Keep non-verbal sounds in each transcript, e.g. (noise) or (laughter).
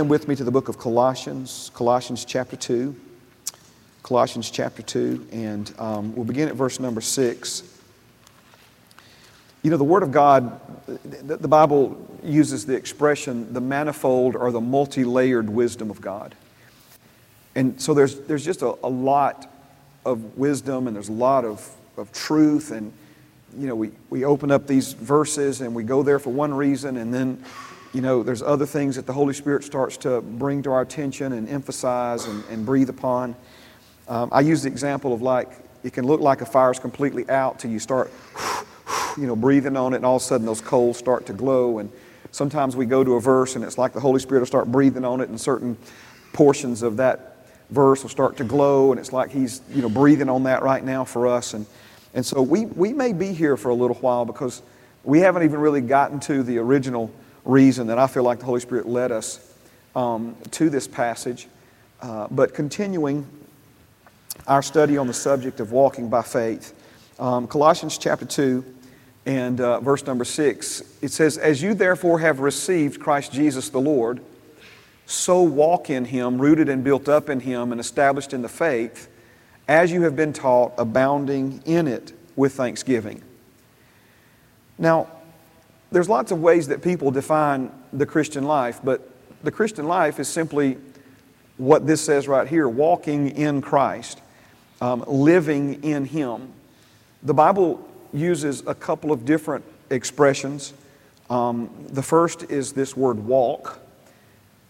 them with me to the book of Colossians, Colossians chapter 2. Colossians chapter 2, and um, we'll begin at verse number 6. You know, the Word of God, the, the Bible uses the expression the manifold or the multi layered wisdom of God. And so there's, there's just a, a lot of wisdom and there's a lot of, of truth. And, you know, we, we open up these verses and we go there for one reason, and then, you know, there's other things that the Holy Spirit starts to bring to our attention and emphasize and, and breathe upon. Um, I use the example of like, it can look like a fire is completely out till you start, (sighs) you know, breathing on it, and all of a sudden those coals start to glow. And sometimes we go to a verse and it's like the Holy Spirit will start breathing on it, and certain portions of that verse will start to glow, and it's like He's, you know, breathing on that right now for us. And, and so we, we may be here for a little while because we haven't even really gotten to the original reason that I feel like the Holy Spirit led us um, to this passage. Uh, but continuing our study on the subject of walking by faith. Um, Colossians chapter 2 and uh, verse number 6, it says, As you therefore have received Christ Jesus the Lord, so walk in him, rooted and built up in him, and established in the faith, as you have been taught, abounding in it with thanksgiving. Now, there's lots of ways that people define the Christian life, but the Christian life is simply what this says right here walking in Christ um, living in Him. The Bible uses a couple of different expressions. Um, the first is this word walk,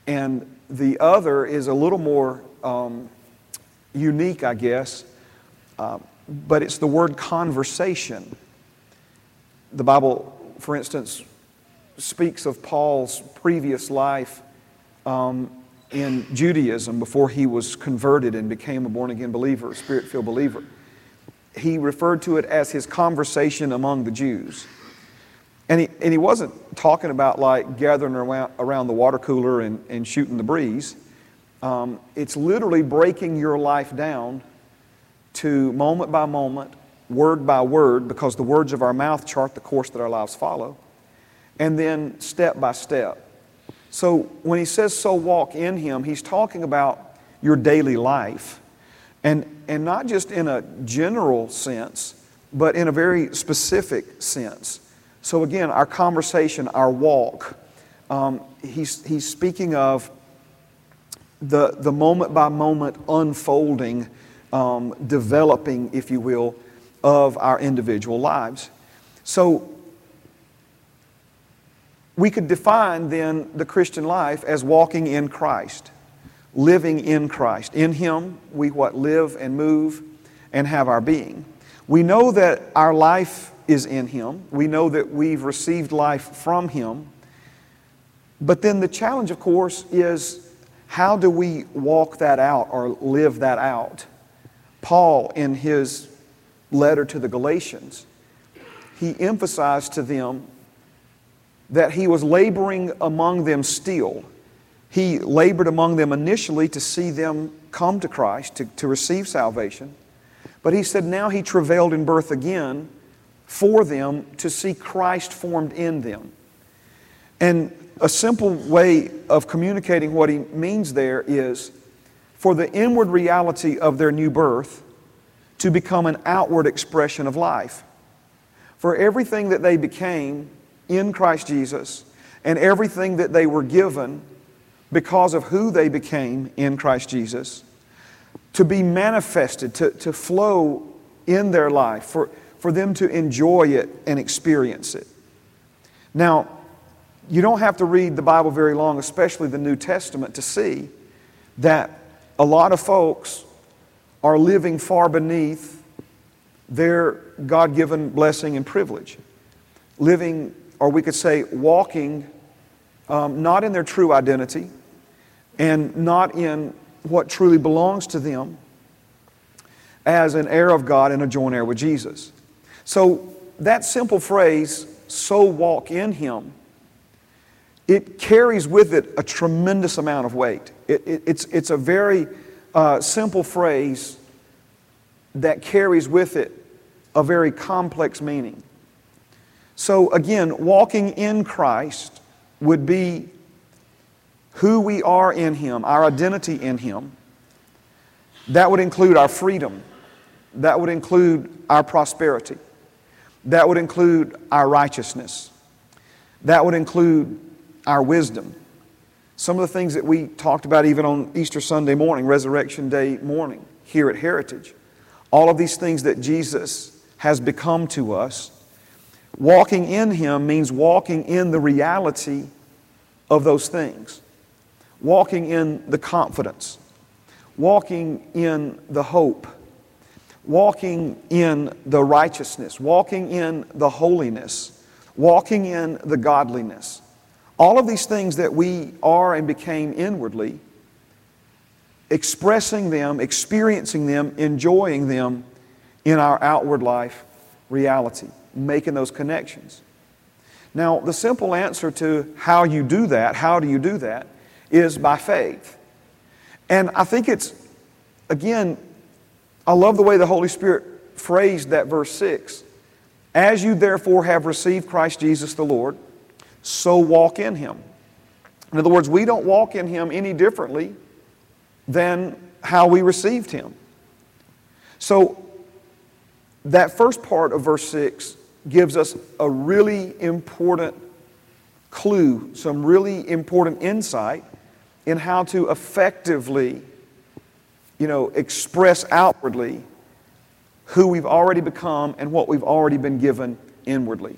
and the other is a little more um, unique, I guess, uh, but it's the word conversation. The Bible, for instance, speaks of Paul's previous life um, in Judaism before he was converted and became a born again believer, a spirit filled believer. He referred to it as his conversation among the Jews. And he, and he wasn't talking about like gathering around, around the water cooler and, and shooting the breeze. Um, it's literally breaking your life down to moment by moment, word by word, because the words of our mouth chart the course that our lives follow, and then step by step so when he says, so walk in him, he's talking about your daily life. And, and not just in a general sense, but in a very specific sense. So again, our conversation, our walk, um, he's, he's speaking of the, the moment by moment unfolding, um, developing, if you will, of our individual lives. So we could define then the Christian life as walking in Christ, living in Christ. In Him, we what live and move and have our being. We know that our life is in Him. We know that we've received life from Him. But then the challenge, of course, is how do we walk that out or live that out? Paul, in his letter to the Galatians, he emphasized to them that he was laboring among them still. He labored among them initially to see them come to Christ, to, to receive salvation. But he said now he travailed in birth again for them to see Christ formed in them. And a simple way of communicating what he means there is for the inward reality of their new birth to become an outward expression of life. For everything that they became in Christ Jesus and everything that they were given because of who they became in Christ Jesus to be manifested, to, to flow in their life, for, for them to enjoy it and experience it. Now, you don't have to read the Bible very long, especially the New Testament, to see that a lot of folks are living far beneath their God given blessing and privilege, living or we could say walking um, not in their true identity and not in what truly belongs to them as an heir of God and a joint heir with Jesus. So that simple phrase, so walk in Him, it carries with it a tremendous amount of weight. It, it, it's, it's a very uh, simple phrase that carries with it a very complex meaning. So, again, walking in Christ would be who we are in Him, our identity in Him. That would include our freedom. That would include our prosperity. That would include our righteousness. That would include our wisdom. Some of the things that we talked about even on Easter Sunday morning, Resurrection Day morning, here at Heritage. All of these things that Jesus has become to us. Walking in Him means walking in the reality of those things, walking in the confidence, walking in the hope, walking in the righteousness, walking in the holiness, walking in the godliness. All of these things that we are and became inwardly, expressing them, experiencing them, enjoying them in our outward life reality, making those connections. Now, the simple answer to how you do that, how do you do that, is by faith. And I think it's, again, I love the way the Holy Spirit phrased that verse 6. As you therefore have received Christ Jesus the Lord, so walk in him. In other words, we don't walk in him any differently than how we received him. So, that first part of verse 6 gives us a really important clue, some really important insight in how to effectively, you know, express outwardly who we've already become and what we've already been given inwardly.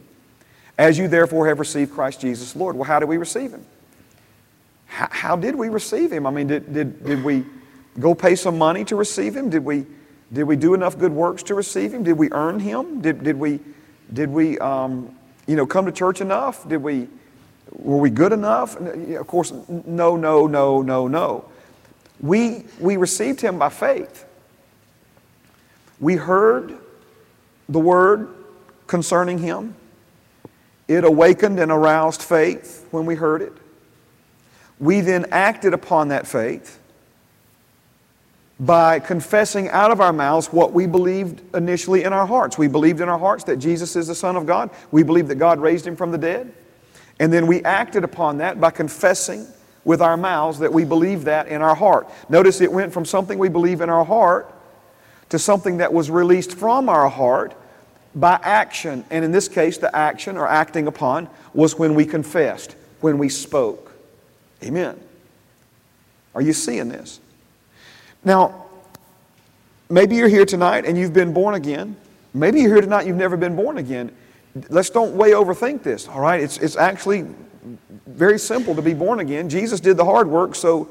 As you therefore have received Christ Jesus Lord. Well, how did we receive him? How, how did we receive him? I mean, did, did, did we go pay some money to receive him? Did we, did we do enough good works to receive him? Did we earn him? Did, did we, did we um, you know, come to church enough? Did we, were we good enough? Of course, no, no, no, no, no. We, we received him by faith. We heard the word concerning him. It awakened and aroused faith when we heard it. We then acted upon that faith by confessing out of our mouths what we believed initially in our hearts. We believed in our hearts that Jesus is the Son of God. We believed that God raised him from the dead. And then we acted upon that by confessing with our mouths that we believe that in our heart. Notice it went from something we believe in our heart to something that was released from our heart by action. And in this case, the action or acting upon was when we confessed, when we spoke. Amen. Are you seeing this? Now, maybe you're here tonight and you've been born again. Maybe you're here tonight you've never been born again. Let's don't way overthink this, all right? It's, it's actually very simple to be born again. Jesus did the hard work, so,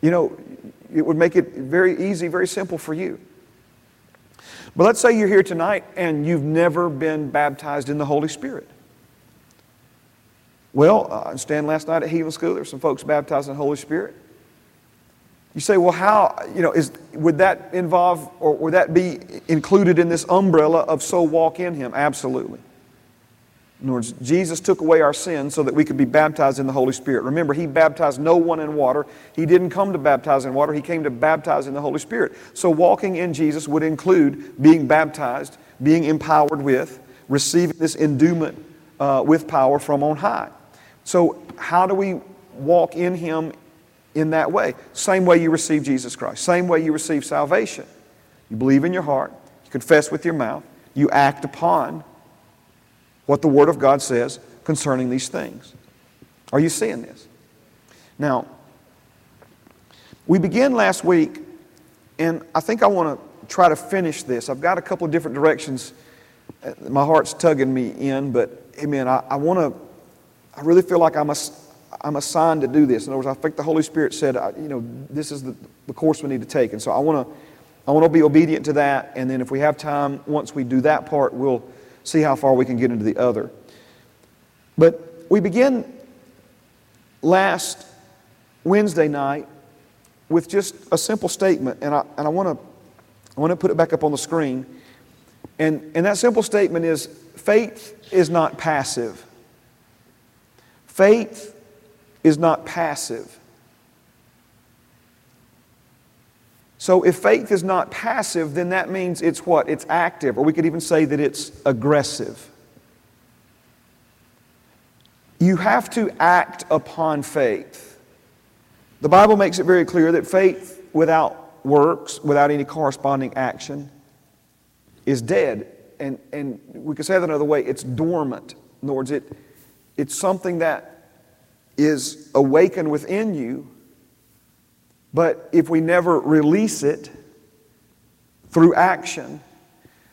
you know, it would make it very easy, very simple for you. But let's say you're here tonight and you've never been baptized in the Holy Spirit. Well, uh, I stand last night at Healing School. There were some folks baptized in the Holy Spirit. You say, well, how, you know, is, would that involve or would that be included in this umbrella of so walk in Him? Absolutely. In other words, Jesus took away our sins so that we could be baptized in the Holy Spirit. Remember, He baptized no one in water. He didn't come to baptize in water, He came to baptize in the Holy Spirit. So, walking in Jesus would include being baptized, being empowered with, receiving this endowment uh, with power from on high. So, how do we walk in Him in that way? Same way you receive Jesus Christ, same way you receive salvation. You believe in your heart, you confess with your mouth, you act upon what the Word of God says concerning these things. Are you seeing this? Now, we began last week, and I think I want to try to finish this. I've got a couple of different directions uh, my heart's tugging me in, but amen, I, I want to, I really feel like I'm, a, I'm assigned to do this. In other words, I think the Holy Spirit said, uh, you know, this is the, the course we need to take. And so I want to, I want to be obedient to that. And then if we have time, once we do that part, we'll see how far we can get into the other. But we begin last Wednesday night with just a simple statement, and I, and I want to I want to put it back up on the screen. And, and that simple statement is faith is not passive. Faith is not passive. So if faith is not passive, then that means it's what? It's active, or we could even say that it's aggressive. You have to act upon faith. The Bible makes it very clear that faith without works, without any corresponding action, is dead. And, and we could say that another way it's dormant. In other words, it, it's something that is awakened within you, but if we never release it through action,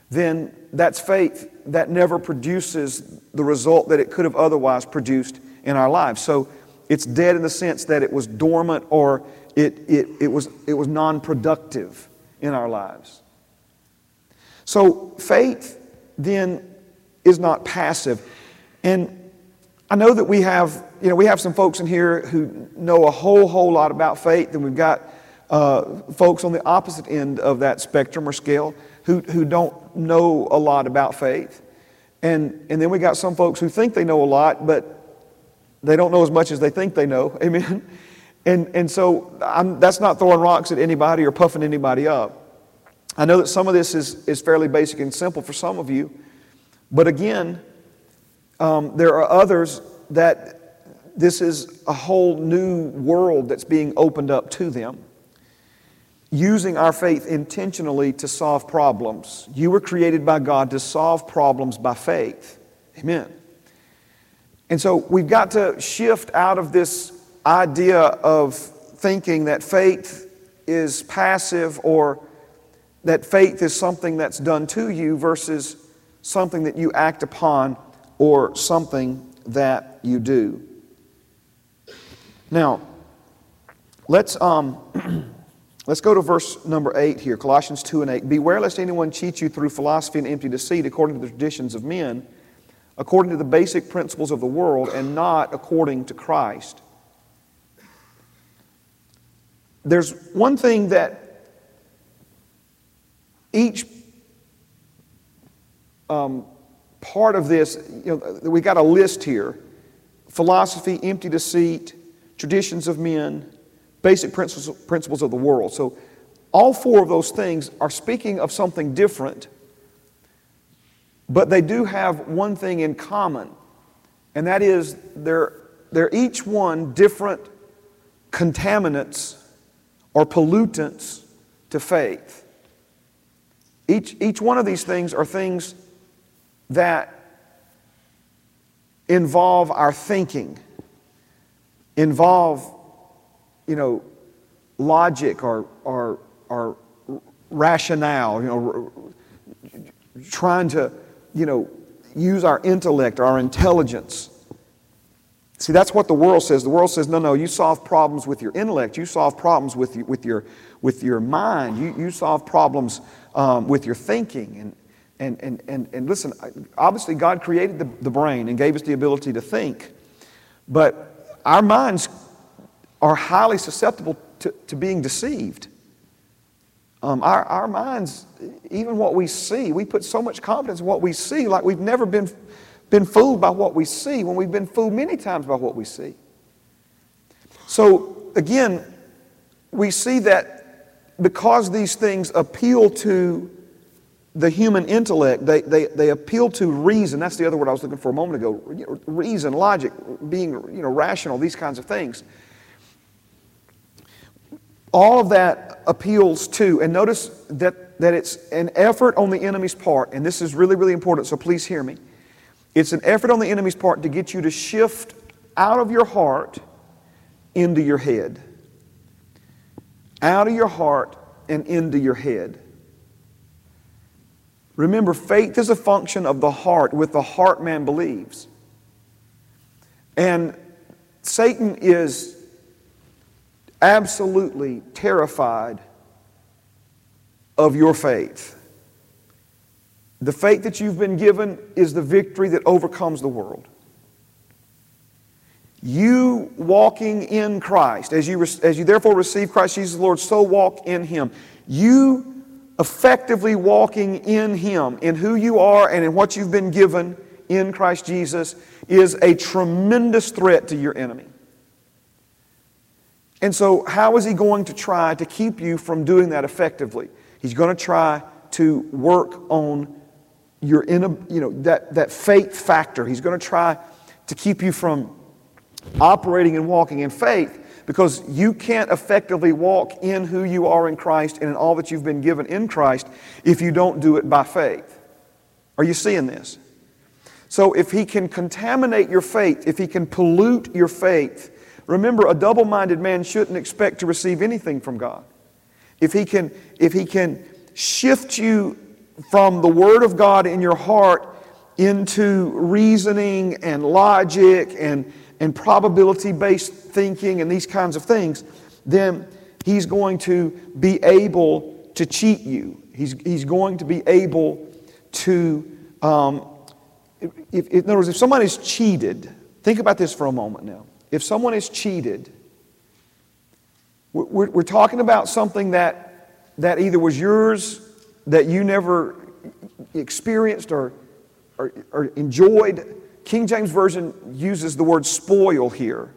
then that's faith that never produces the result that it could have otherwise produced in our lives. So it's dead in the sense that it was dormant or it, it, it was, it was non productive in our lives. So faith then is not passive. And I know that we have, you know, we have some folks in here who know a whole, whole lot about faith, and we've got uh, folks on the opposite end of that spectrum or scale who, who don't know a lot about faith. And, and then we got some folks who think they know a lot, but they don't know as much as they think they know. (laughs) Amen. And, and so I'm, that's not throwing rocks at anybody or puffing anybody up. I know that some of this is, is fairly basic and simple for some of you, but again, um, there are others that this is a whole new world that's being opened up to them. Using our faith intentionally to solve problems. You were created by God to solve problems by faith. Amen. And so we've got to shift out of this idea of thinking that faith is passive or that faith is something that's done to you versus something that you act upon or something that you do. Now, let's, um, (clears throat) let's go to verse number 8 here, Colossians 2 and 8. Beware lest anyone cheat you through philosophy and empty deceit according to the traditions of men according to the basic principles of the world and not according to Christ. There's one thing that each um, part of this, you know, we got a list here philosophy, empty deceit, traditions of men, basic principles, principles of the world. So, all four of those things are speaking of something different but they do have one thing in common, and that is they're, they're each one different contaminants or pollutants to faith. Each, each one of these things are things that involve our thinking, involve, you know, logic or, or, or rationale, you know, trying to you know, use our intellect, our intelligence. See, that's what the world says. The world says, no, no, you solve problems with your intellect. You solve problems with, with, your, with your mind. You, you solve problems um, with your thinking. And, and, and, and, and listen, obviously, God created the, the brain and gave us the ability to think. But our minds are highly susceptible to, to being deceived. Um, our, our minds, even what we see, we put so much confidence in what we see, like we've never been, been fooled by what we see when we've been fooled many times by what we see. So, again, we see that because these things appeal to the human intellect, they, they, they appeal to reason. That's the other word I was looking for a moment ago. Reason, logic, being you know, rational, these kinds of things. All of that appeals to, and notice that, that it's an effort on the enemy's part, and this is really, really important, so please hear me. It's an effort on the enemy's part to get you to shift out of your heart into your head. Out of your heart and into your head. Remember, faith is a function of the heart. With the heart, man believes. And Satan is absolutely terrified of your faith. The faith that you've been given is the victory that overcomes the world. You walking in Christ, as you, as you therefore receive Christ Jesus Lord, so walk in Him. You effectively walking in Him, in who you are and in what you've been given in Christ Jesus, is a tremendous threat to your enemy. And so, how is he going to try to keep you from doing that effectively? He's going to try to work on your inner, you know, that, that faith factor. He's going to try to keep you from operating and walking in faith because you can't effectively walk in who you are in Christ and in all that you've been given in Christ if you don't do it by faith. Are you seeing this? So if he can contaminate your faith, if he can pollute your faith, remember a double-minded man shouldn't expect to receive anything from God. If he can if he can shift you from the word of God in your heart into reasoning and logic and, and probability based thinking and these kinds of things, then he's going to be able to cheat you. He's, he's going to be able to, um, if, if, in other words, if someone is cheated, think about this for a moment now. If someone is cheated, we're, we're talking about something that, that either was yours, that you never experienced or or, or enjoyed. King James Version uses the word spoil here.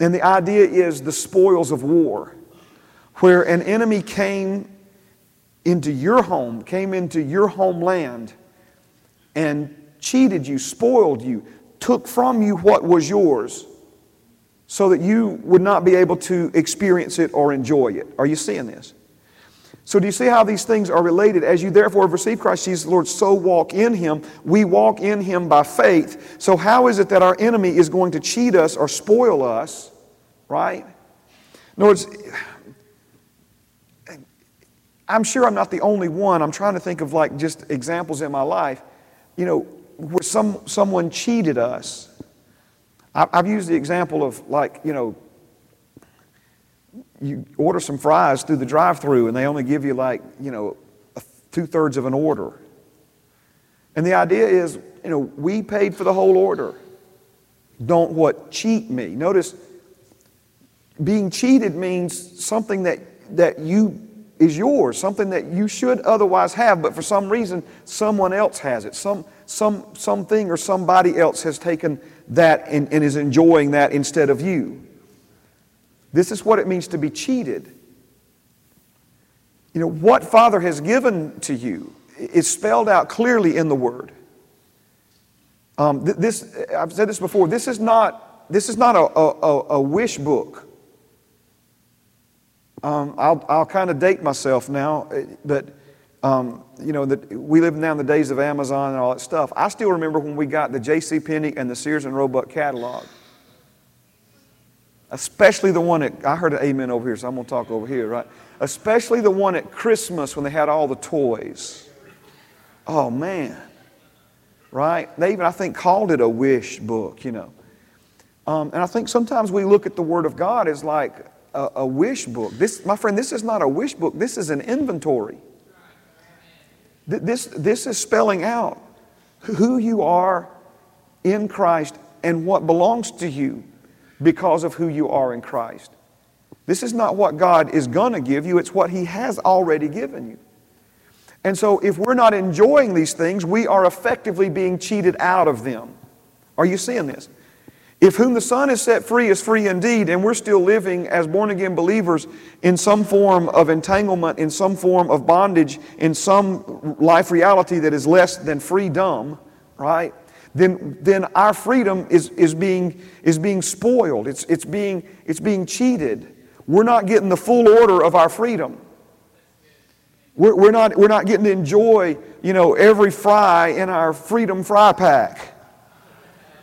And the idea is the spoils of war, where an enemy came into your home, came into your homeland, and cheated you, spoiled you, took from you what was yours, so that you would not be able to experience it or enjoy it. Are you seeing this? So, do you see how these things are related? As you therefore have received Christ Jesus, Lord, so walk in Him. We walk in Him by faith. So, how is it that our enemy is going to cheat us or spoil us, right? In other words, I'm sure I'm not the only one. I'm trying to think of like just examples in my life, you know, where some, someone cheated us. I've used the example of like, you know, you order some fries through the drive through and they only give you like, you know, two thirds of an order. And the idea is, you know, we paid for the whole order. Don't what? Cheat me. Notice, being cheated means something that, that you is yours, something that you should otherwise have, but for some reason someone else has it. Some, some, something or somebody else has taken that and, and is enjoying that instead of you. This is what it means to be cheated. You know, what Father has given to you is spelled out clearly in the Word. Um, this, I've said this before, this is not, this is not a, a, a wish book. Um, I'll, I'll kind of date myself now, eh, but um, you know, that we live now in the days of Amazon and all that stuff. I still remember when we got the J.C. Penney and the Sears and Roebuck catalog. Especially the one at, I heard an amen over here, so I'm going to talk over here, right? Especially the one at Christmas when they had all the toys. Oh, man. Right? They even, I think, called it a wish book, you know. Um, and I think sometimes we look at the Word of God as like a, a wish book. This, my friend, this is not a wish book, this is an inventory. This, this is spelling out who you are in Christ and what belongs to you because of who you are in Christ. This is not what God is going to give you, it's what He has already given you. And so, if we're not enjoying these things, we are effectively being cheated out of them. Are you seeing this? If whom the Son has set free is free indeed, and we're still living as born again believers in some form of entanglement, in some form of bondage, in some life reality that is less than freedom, right? Then, then our freedom is, is, being, is being spoiled. It's, it's, being, it's being cheated. We're not getting the full order of our freedom. We're, we're, not, we're not getting to enjoy, you know, every fry in our freedom fry pack.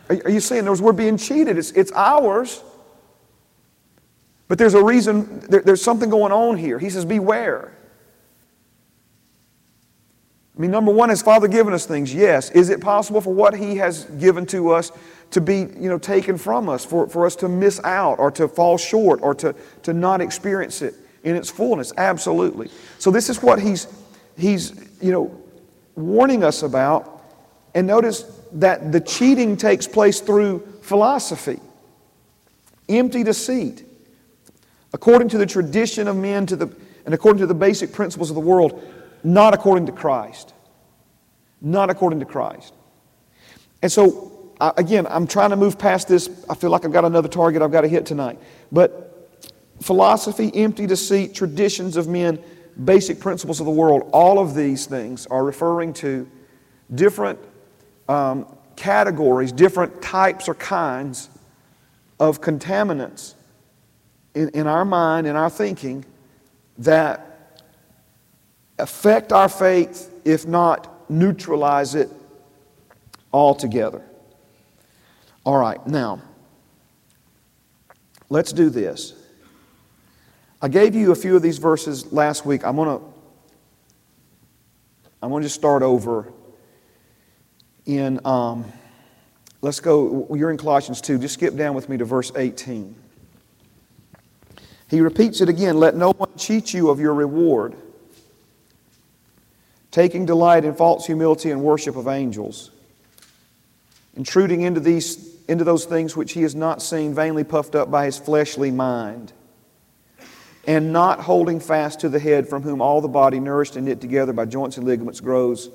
Are, are you seeing those? We're being cheated. It's, it's ours. But there's a reason, there, there's something going on here. He says, beware. I mean, number one, has Father given us things? Yes. Is it possible for what He has given to us to be, you know, taken from us, for, for us to miss out or to fall short or to, to not experience it in its fullness? Absolutely. So this is what He's, he's, you know, warning us about. And notice that the cheating takes place through philosophy, empty deceit, according to the tradition of men to the, and according to the basic principles of the world not according to Christ. Not according to Christ. And so, again, I'm trying to move past this. I feel like I've got another target I've got to hit tonight. But philosophy, empty deceit, traditions of men, basic principles of the world, all of these things are referring to different um, categories, different types or kinds of contaminants in, in our mind, in our thinking, that affect our faith, if not neutralize it altogether. All right, now, let's do this. I gave you a few of these verses last week. I'm going to I'm going to just start over in, um, let's go, you're in Colossians 2. Just skip down with me to verse 18. He repeats it again let no one cheat you of your reward, taking delight in false humility and worship of angels, intruding into, these, into those things which he has not seen, vainly puffed up by his fleshly mind, and not holding fast to the head, from whom all the body, nourished and knit together by joints and ligaments, grows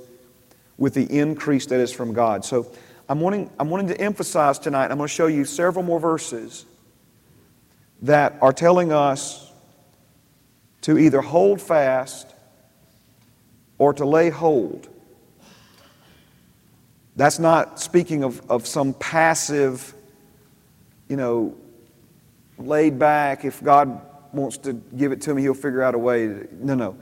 with the increase that is from God. So I'm wanting, I'm wanting to emphasize tonight, I'm going to show you several more verses that are telling us to either hold fast or to lay hold. That's not speaking of, of some passive, you know, laid back, if God wants to give it to me, he'll figure out a way. No, no.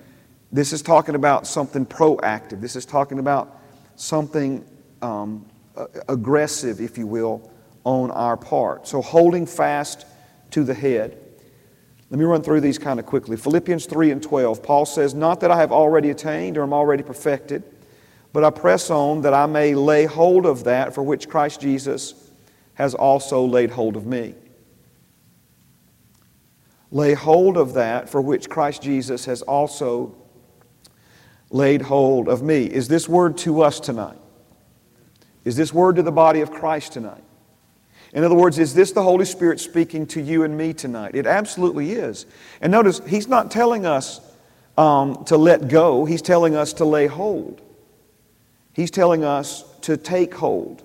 This is talking about something proactive. This is talking about something um, aggressive, if you will, on our part. So holding fast to the head. Let me run through these kind of quickly. Philippians 3 and 12, Paul says, Not that I have already attained or am already perfected, but I press on that I may lay hold of that for which Christ Jesus has also laid hold of me. Lay hold of that for which Christ Jesus has also laid hold of me. Is this word to us tonight? Is this word to the body of Christ tonight? In other words, is this the Holy Spirit speaking to you and me tonight? It absolutely is. And notice, He's not telling us um, to let go, He's telling us to lay hold. He's telling us to take hold.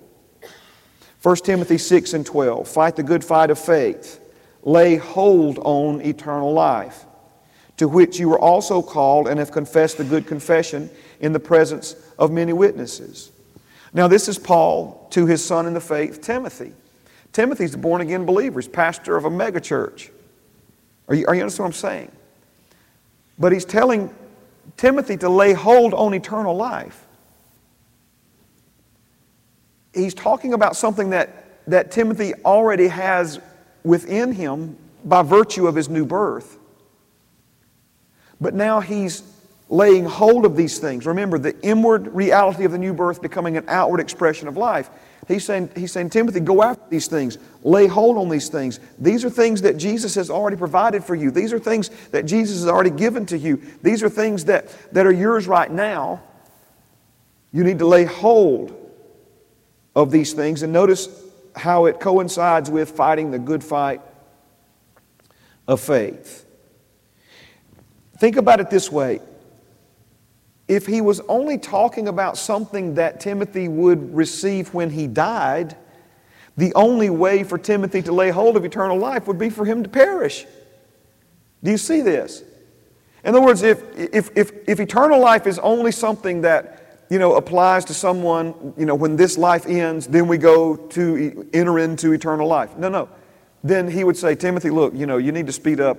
1 Timothy 6 and 12 Fight the good fight of faith, lay hold on eternal life, to which you were also called and have confessed the good confession in the presence of many witnesses. Now, this is Paul to his son in the faith, Timothy. Timothy's a born again believer, he's pastor of a megachurch. Are you, are you understand what I'm saying? But he's telling Timothy to lay hold on eternal life. He's talking about something that, that Timothy already has within him by virtue of his new birth. But now he's laying hold of these things. Remember, the inward reality of the new birth becoming an outward expression of life. He's saying, he's saying, Timothy, go after these things. Lay hold on these things. These are things that Jesus has already provided for you. These are things that Jesus has already given to you. These are things that, that are yours right now. You need to lay hold of these things. And notice how it coincides with fighting the good fight of faith. Think about it this way if he was only talking about something that Timothy would receive when he died, the only way for Timothy to lay hold of eternal life would be for him to perish. Do you see this? In other words, if, if, if, if eternal life is only something that you know, applies to someone, you know, when this life ends, then we go to enter into eternal life. No, no. Then he would say, Timothy, look, you know, you need to speed up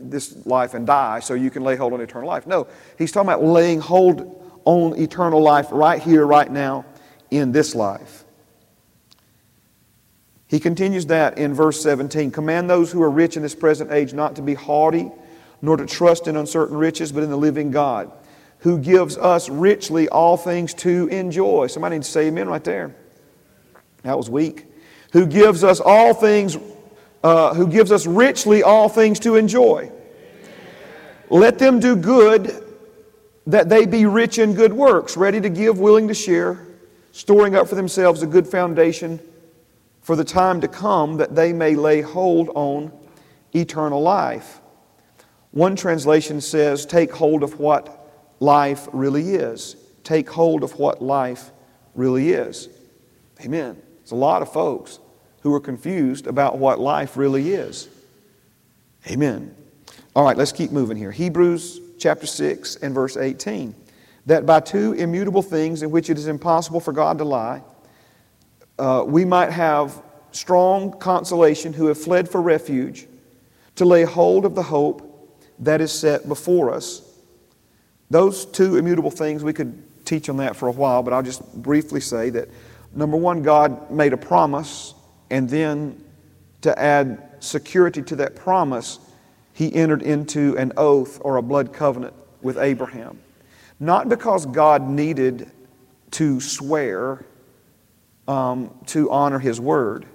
this life and die so you can lay hold on eternal life. No, he's talking about laying hold on eternal life right here, right now, in this life. He continues that in verse 17 Command those who are rich in this present age not to be haughty, nor to trust in uncertain riches, but in the living God, who gives us richly all things to enjoy. Somebody needs to say amen right there. That was weak. Who gives us all things uh, who gives us richly all things to enjoy. Let them do good, that they be rich in good works, ready to give, willing to share, storing up for themselves a good foundation for the time to come, that they may lay hold on eternal life. One translation says, Take hold of what life really is. Take hold of what life really is. Amen. There's a lot of folks who are confused about what life really is. Amen. All right, let's keep moving here. Hebrews chapter 6 and verse 18. That by two immutable things in which it is impossible for God to lie, uh, we might have strong consolation who have fled for refuge to lay hold of the hope that is set before us. Those two immutable things, we could teach on that for a while, but I'll just briefly say that number one, God made a promise, and then to add security to that promise, he entered into an oath or a blood covenant with Abraham. Not because God needed to swear um, to honor his word,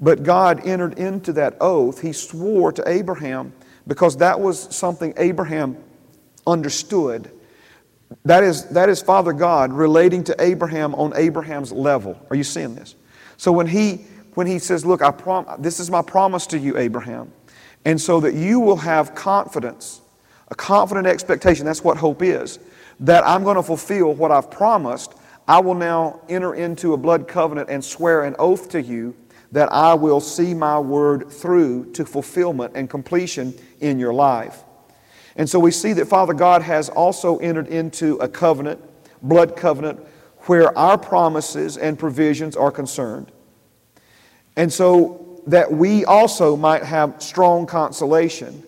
but God entered into that oath. He swore to Abraham because that was something Abraham understood. That is, that is Father God relating to Abraham on Abraham's level. Are you seeing this? So when he, when he says, Look, I prom- this is my promise to you, Abraham, and so that you will have confidence, a confident expectation, that's what hope is, that I'm going to fulfill what I've promised. I will now enter into a blood covenant and swear an oath to you that I will see my word through to fulfillment and completion in your life. And so we see that Father God has also entered into a covenant, blood covenant, where our promises and provisions are concerned. And so that we also might have strong consolation.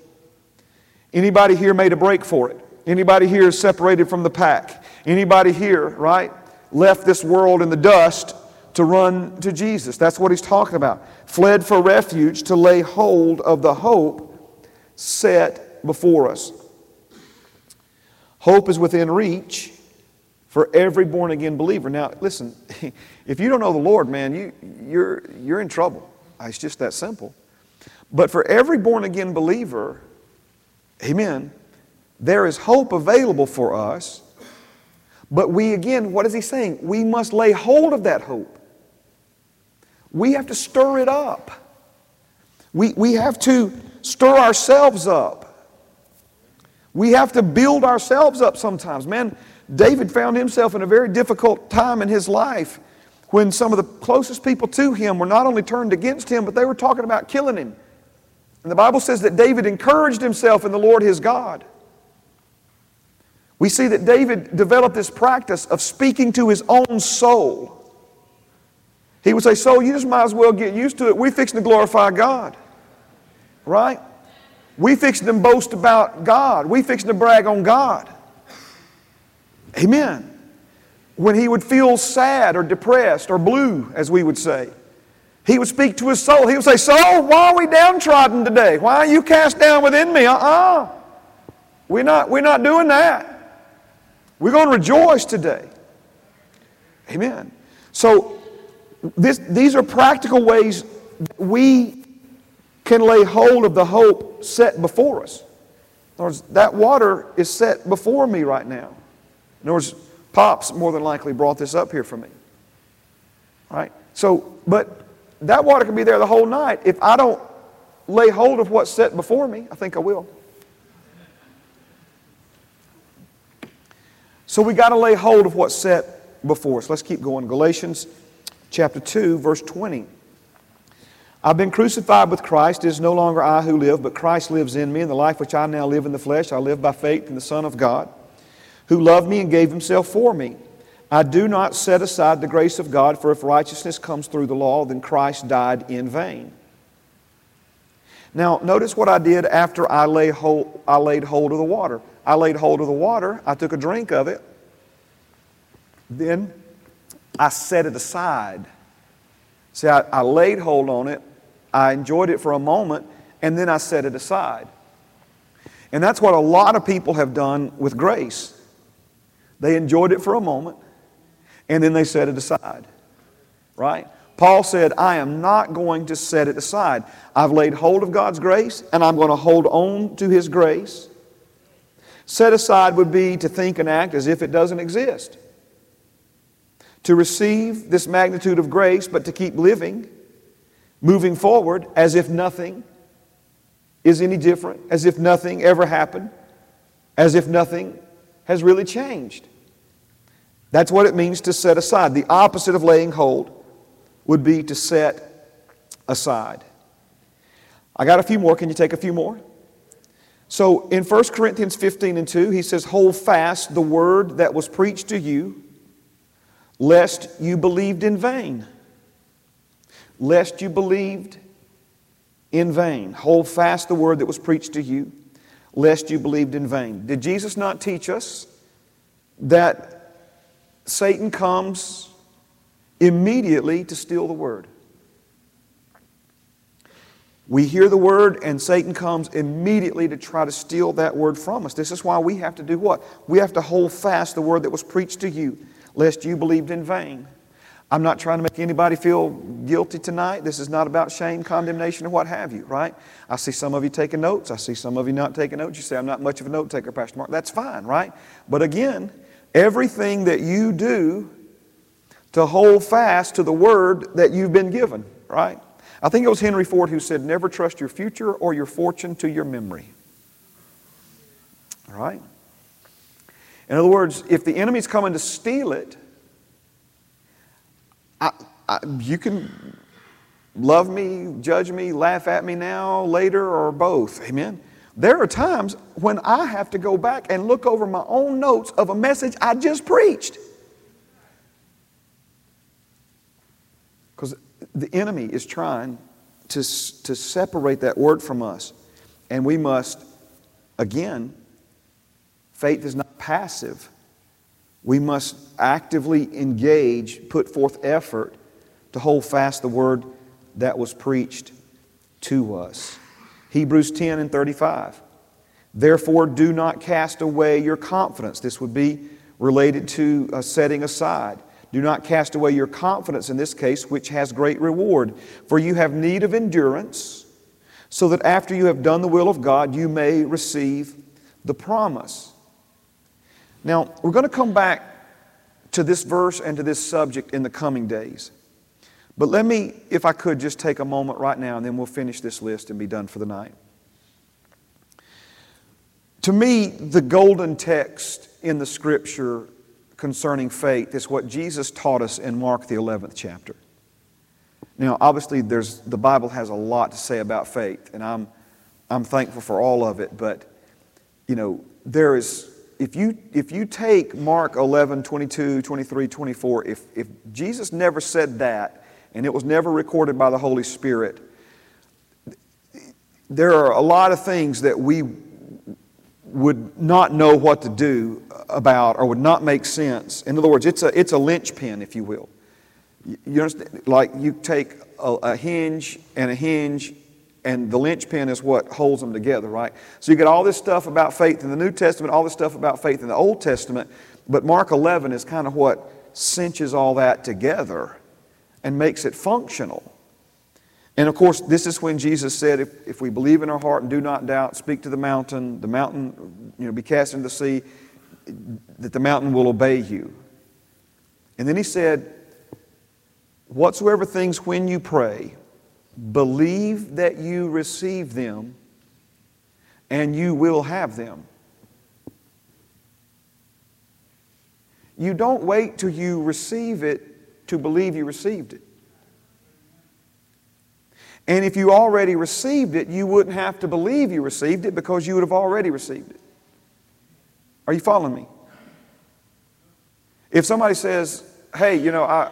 Anybody here made a break for it? Anybody here is separated from the pack? Anybody here, right, left this world in the dust to run to Jesus. That's what he's talking about. Fled for refuge to lay hold of the hope set before us. Hope is within reach for every born again believer. Now, listen, (laughs) if you don't know the Lord, man, you, you're, you're in trouble. It's just that simple. But for every born again believer, amen, there is hope available for us. But we, again, what is he saying? We must lay hold of that hope. We have to stir it up. We, we have to stir ourselves up. We have to build ourselves up sometimes. Man, David found himself in a very difficult time in his life when some of the closest people to him were not only turned against him, but they were talking about killing him. And the Bible says that David encouraged himself in the Lord his God. We see that David developed this practice of speaking to his own soul. He would say, Soul, you just might as well get used to it. We fixing to glorify God. Right? We fixing to boast about God. We fixing to brag on God. Amen. When he would feel sad or depressed or blue, as we would say, he would speak to his soul. He would say, Soul, why are we downtrodden today? Why are you cast down within me? Uh uh-uh. uh. we are not, we're not doing that. We're going to rejoice today. Amen. So this, these are practical ways we can lay hold of the hope set before us. In other words, that water is set before me right now. In other words, Pops more than likely brought this up here for me. Right? So, but that water can be there the whole night. If I don't lay hold of what's set before me, I think I will. So we got to lay hold of what's set before us. Let's keep going. Galatians chapter 2, verse 20. I've been crucified with Christ. It is no longer I who live, but Christ lives in me. And the life which I now live in the flesh, I live by faith in the Son of God, who loved me and gave himself for me. I do not set aside the grace of God, for if righteousness comes through the law, then Christ died in vain. Now, notice what I did after I, lay hold, I laid hold of the water. I laid hold of the water, I took a drink of it, then I set it aside. See, I, I laid hold on it, I enjoyed it for a moment, and then I set it aside. And that's what a lot of people have done with grace. They enjoyed it for a moment, and then they set it aside. Right? Paul said, I am not going to set it aside. I've laid hold of God's grace, and I'm going to hold on to His grace. Set aside would be to think and act as if it doesn't exist to receive this magnitude of grace, but to keep living, moving forward as if nothing is any different, as if nothing ever happened, as if nothing has really changed. That's what it means to set aside. The opposite of laying hold would be to set aside. I got a few more. Can you take a few more? So in 1 Corinthians 15 and 2, he says, Hold fast the word that was preached to you lest you believed in vain. Lest you believed in vain. Hold fast the word that was preached to you, lest you believed in vain. Did Jesus not teach us that Satan comes immediately to steal the word? We hear the word, and Satan comes immediately to try to steal that word from us. This is why we have to do what? We have to hold fast the word that was preached to you, lest you believed in vain. I'm not trying to make anybody feel guilty tonight. This is not about shame, condemnation, or what have you, right? I see some of you taking notes. I see some of you not taking notes. You say, I'm not much of a note taker, Pastor Mark. That's fine, right? But again, everything that you do to hold fast to the word that you've been given, right? I think it was Henry Ford who said, Never trust your future or your fortune to your memory. All right? In other words, if the enemy's coming to steal it, I, I, you can love me, judge me, laugh at me now, later, or both. Amen. There are times when I have to go back and look over my own notes of a message I just preached. Because the enemy is trying to, to separate that word from us. And we must, again, faith is not passive. We must actively engage, put forth effort to hold fast the word that was preached to us. Hebrews 10 and 35. Therefore, do not cast away your confidence. This would be related to a setting aside. Do not cast away your confidence in this case, which has great reward. For you have need of endurance, so that after you have done the will of God, you may receive the promise. Now, we're going to come back to this verse and to this subject in the coming days. But let me, if I could, just take a moment right now and then we'll finish this list and be done for the night. To me, the golden text in the scripture concerning faith is what Jesus taught us in Mark, the 11th chapter. Now, obviously, there's, the Bible has a lot to say about faith, and I'm, I'm thankful for all of it, but, you know, there is if you, if you take Mark 11, 22, 23, 24, if, if Jesus never said that and it was never recorded by the Holy Spirit, there are a lot of things that we would not know what to do about or would not make sense. In other words, it's a, it's a linchpin, if you will. You understand? Like you take a, a hinge and a hinge and the linchpin is what holds them together, right? So you get all this stuff about faith in the New Testament, all this stuff about faith in the Old Testament, but Mark 11 is kind of what cinches all that together and makes it functional. And of course, this is when Jesus said, if, if we believe in our heart and do not doubt, speak to the mountain, the mountain, you know, be cast into the sea, that the mountain will obey you. And then he said, whatsoever things when you pray, Believe that you receive them, and you will have them. You don't wait till you receive it to believe you received it. And if you already received it, you wouldn't have to believe you received it because you would have already received it. Are you following me? If somebody says, hey, you know, I,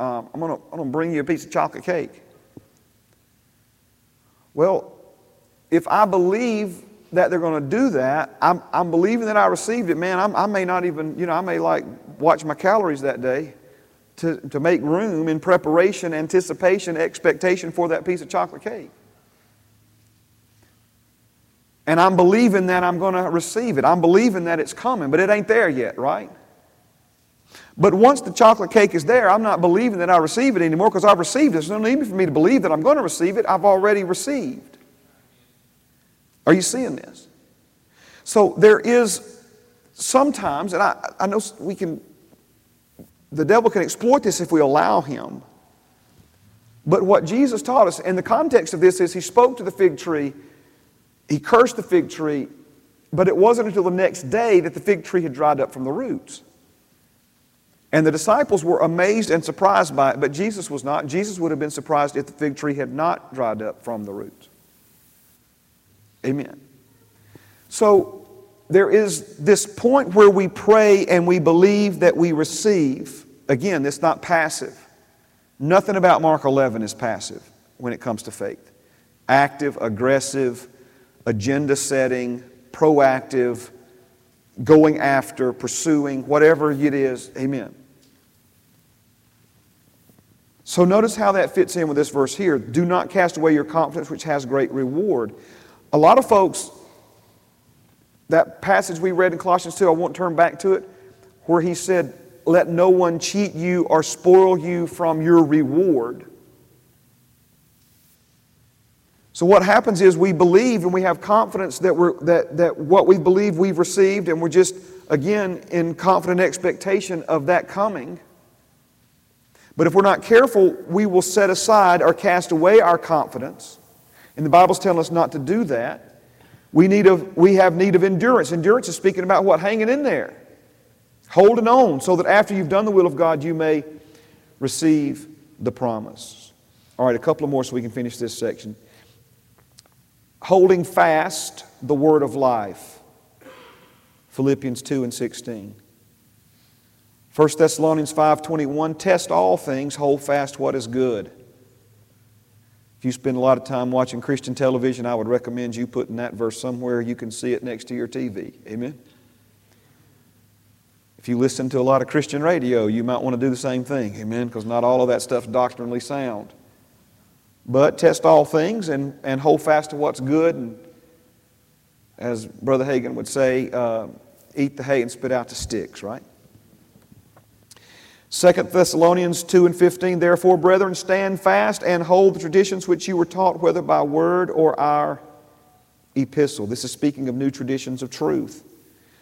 um, I'm going to bring you a piece of chocolate cake. Well, if I believe that they're going to do that, I'm, I'm believing that I received it, man, I'm, i may not even, you know, I may like watch my calories that day to, to make room in preparation, anticipation, expectation for that piece of chocolate cake. And I'm believing that I'm going to receive it. I'm believing that it's coming, but it ain't there yet, right? But once the chocolate cake is there, I'm not believing that I receive it anymore because I've received it. There's no need for me to believe that I'm going to receive it. I've already received. Are you seeing this? So there is sometimes, and I, I know we can, the devil can exploit this if we allow him. But what Jesus taught us, in the context of this, is he spoke to the fig tree, he cursed the fig tree, but it wasn't until the next day that the fig tree had dried up from the roots. And the disciples were amazed and surprised by it, but Jesus was not. Jesus would have been surprised if the fig tree had not dried up from the roots. Amen. So there is this point where we pray and we believe that we receive. Again, it's not passive. Nothing about Mark 11 is passive when it comes to faith. active, aggressive, agenda setting, proactive, going after, pursuing, whatever it is. Amen. So notice how that fits in with this verse here. Do not cast away your confidence, which has great reward. A lot of folks, that passage we read in Colossians 2, I won't turn back to it, where he said, Let no one cheat you or spoil you from your reward. So what happens is we believe and we have confidence that, we're, that, that what we believe we've received, and we're just, again, in confident expectation of that coming. But if we're not careful, we will set aside or cast away our confidence. And the Bible's telling us not to do that. We, need of, we have need of endurance. Endurance is speaking about what? Hanging in there, holding on, so that after you've done the will of God, you may receive the promise. All right, a couple of more so we can finish this section holding fast the word of life. Philippians 2 and 16. 1 Thessalonians 5:21 test all things hold fast what is good. If you spend a lot of time watching Christian television, I would recommend you putting that verse somewhere you can see it next to your TV. Amen. If you listen to a lot of Christian radio, you might want to do the same thing. Amen, because not all of that stuff's doctrinally sound. But test all things and, and hold fast to what's good. And as Brother Hagin would say, uh, eat the hay and spit out the sticks, right? 2 Thessalonians 2 and 15, therefore, brethren, stand fast and hold the traditions which you were taught, whether by word or our epistle. This is speaking of new traditions of truth.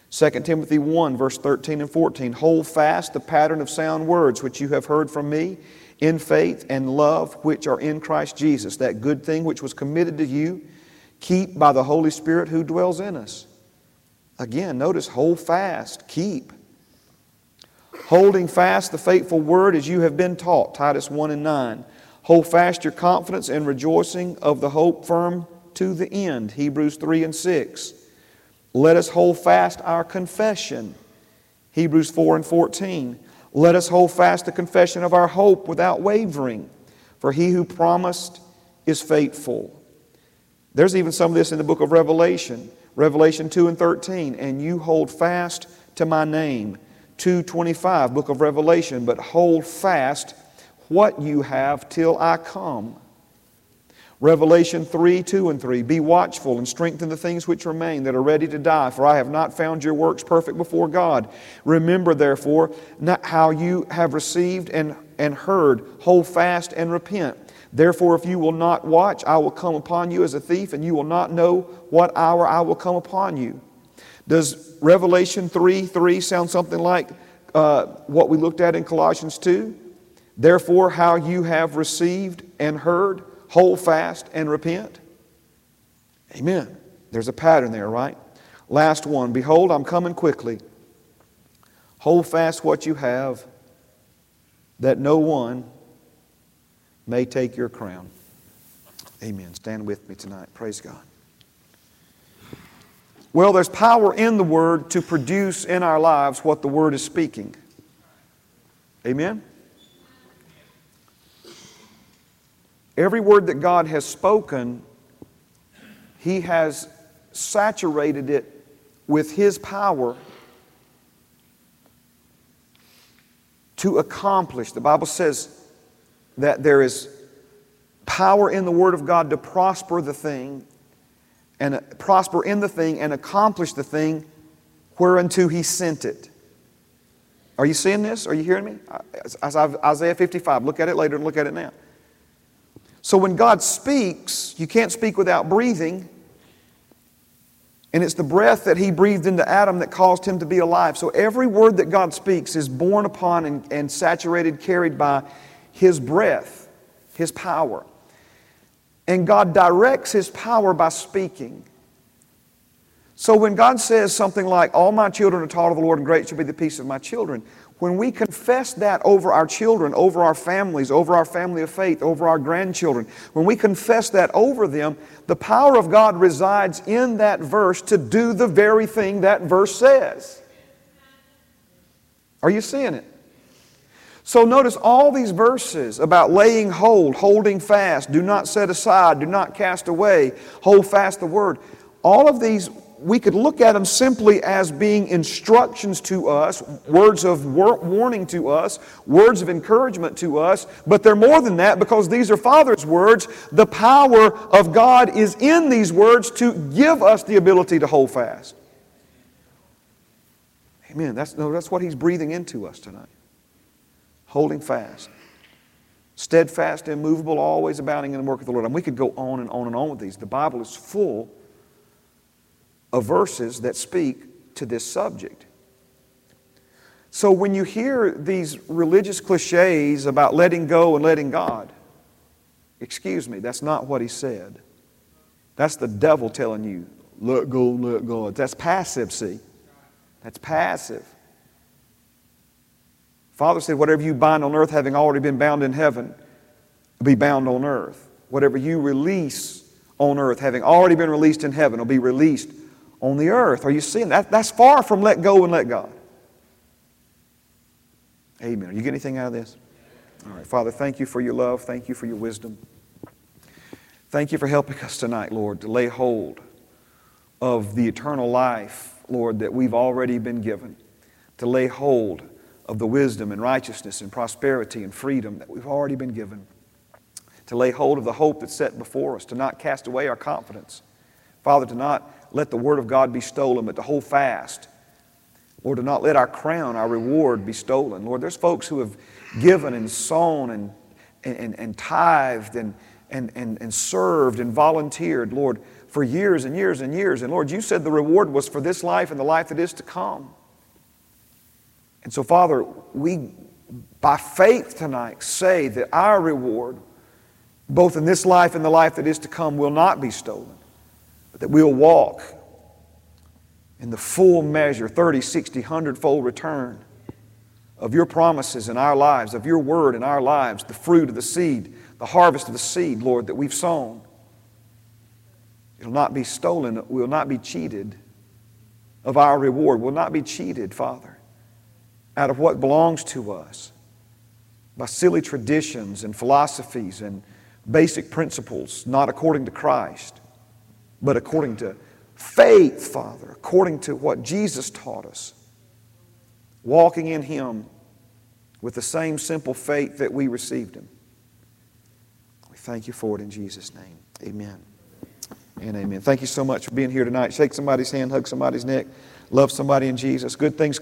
2 Timothy 1, verse 13 and 14, hold fast the pattern of sound words which you have heard from me in faith and love which are in Christ Jesus. That good thing which was committed to you, keep by the Holy Spirit who dwells in us. Again, notice hold fast, keep. Holding fast the faithful word as you have been taught, Titus 1 and 9. Hold fast your confidence and rejoicing of the hope firm to the end, Hebrews 3 and 6. Let us hold fast our confession, Hebrews 4 and 14. Let us hold fast the confession of our hope without wavering, for he who promised is faithful. There's even some of this in the book of Revelation, Revelation 2 and 13. And you hold fast to my name. 225, book of Revelation, but hold fast what you have till I come. Revelation 3 2 and 3 Be watchful and strengthen the things which remain that are ready to die, for I have not found your works perfect before God. Remember, therefore, how you have received and, and heard, hold fast and repent. Therefore, if you will not watch, I will come upon you as a thief, and you will not know what hour I will come upon you. Does Revelation 3 3 sound something like uh, what we looked at in Colossians 2? Therefore, how you have received and heard, hold fast and repent? Amen. There's a pattern there, right? Last one Behold, I'm coming quickly. Hold fast what you have, that no one may take your crown. Amen. Stand with me tonight. Praise God. Well, there's power in the Word to produce in our lives what the Word is speaking. Amen? Every word that God has spoken, He has saturated it with His power to accomplish. The Bible says that there is power in the Word of God to prosper the thing and prosper in the thing and accomplish the thing whereunto He sent it. Are you seeing this? Are you hearing me? Isaiah 55. Look at it later and look at it now. So when God speaks, you can't speak without breathing. And it's the breath that He breathed into Adam that caused him to be alive. So every word that God speaks is borne upon and, and saturated, carried by His breath, His power. And God directs His power by speaking. So when God says something like, All my children are taught of the Lord, and great shall be the peace of my children, when we confess that over our children, over our families, over our family of faith, over our grandchildren, when we confess that over them, the power of God resides in that verse to do the very thing that verse says. Are you seeing it? So notice all these verses about laying hold, holding fast, do not set aside, do not cast away, hold fast the word. All of these, we could look at them simply as being instructions to us, words of warning to us, words of encouragement to us, but they're more than that because these are Father's words. The power of God is in these words to give us the ability to hold fast. Amen. That's, no, that's what He's breathing into us tonight holding fast. Steadfast, immovable, always abounding in the work of the Lord. And we could go on and on and on with these. The Bible is full of verses that speak to this subject. So when you hear these religious cliches about letting go and letting God, excuse me, that's not what he said. That's the devil telling you, let go, let God. That's passive, see? That's passive. Father said, Whatever you bind on earth, having already been bound in heaven, will be bound on earth. Whatever you release on earth, having already been released in heaven, will be released on the earth. Are you seeing that? That's far from let go and let God. Amen. Are you getting anything out of this? All right, Father, thank you for your love. Thank you for your wisdom. Thank you for helping us tonight, Lord, to lay hold of the eternal life, Lord, that we've already been given, to lay hold of the wisdom and righteousness and prosperity and freedom that we've already been given, to lay hold of the hope that's set before us, to not cast away our confidence. Father, to not let the Word of God be stolen, but to hold fast. Lord, to not let our crown, our reward be stolen. Lord, there's folks who have given and sown and, and, and tithed and, and, and, and served and volunteered, Lord, for years and years and years. And Lord, you said the reward was for this life and the life that is to come. And so, Father, we, by faith tonight, say that our reward, both in this life and the life that is to come, will not be stolen, but that we'll walk in the full measure, 30, 60, 100 fold return of your promises in our lives, of your word in our lives, the fruit of the seed, the harvest of the seed, Lord, that we've sown. It'll not be stolen. We'll not be cheated of our reward. We'll not be cheated, Father out of what belongs to us by silly traditions and philosophies and basic principles, not according to Christ, but according to faith, Father, according to what Jesus taught us. Walking in Him with the same simple faith that we received Him. We thank you for it in Jesus' name. Amen. And amen. Thank you so much for being here tonight. Shake somebody's hand, hug somebody's neck, love somebody in Jesus. Good things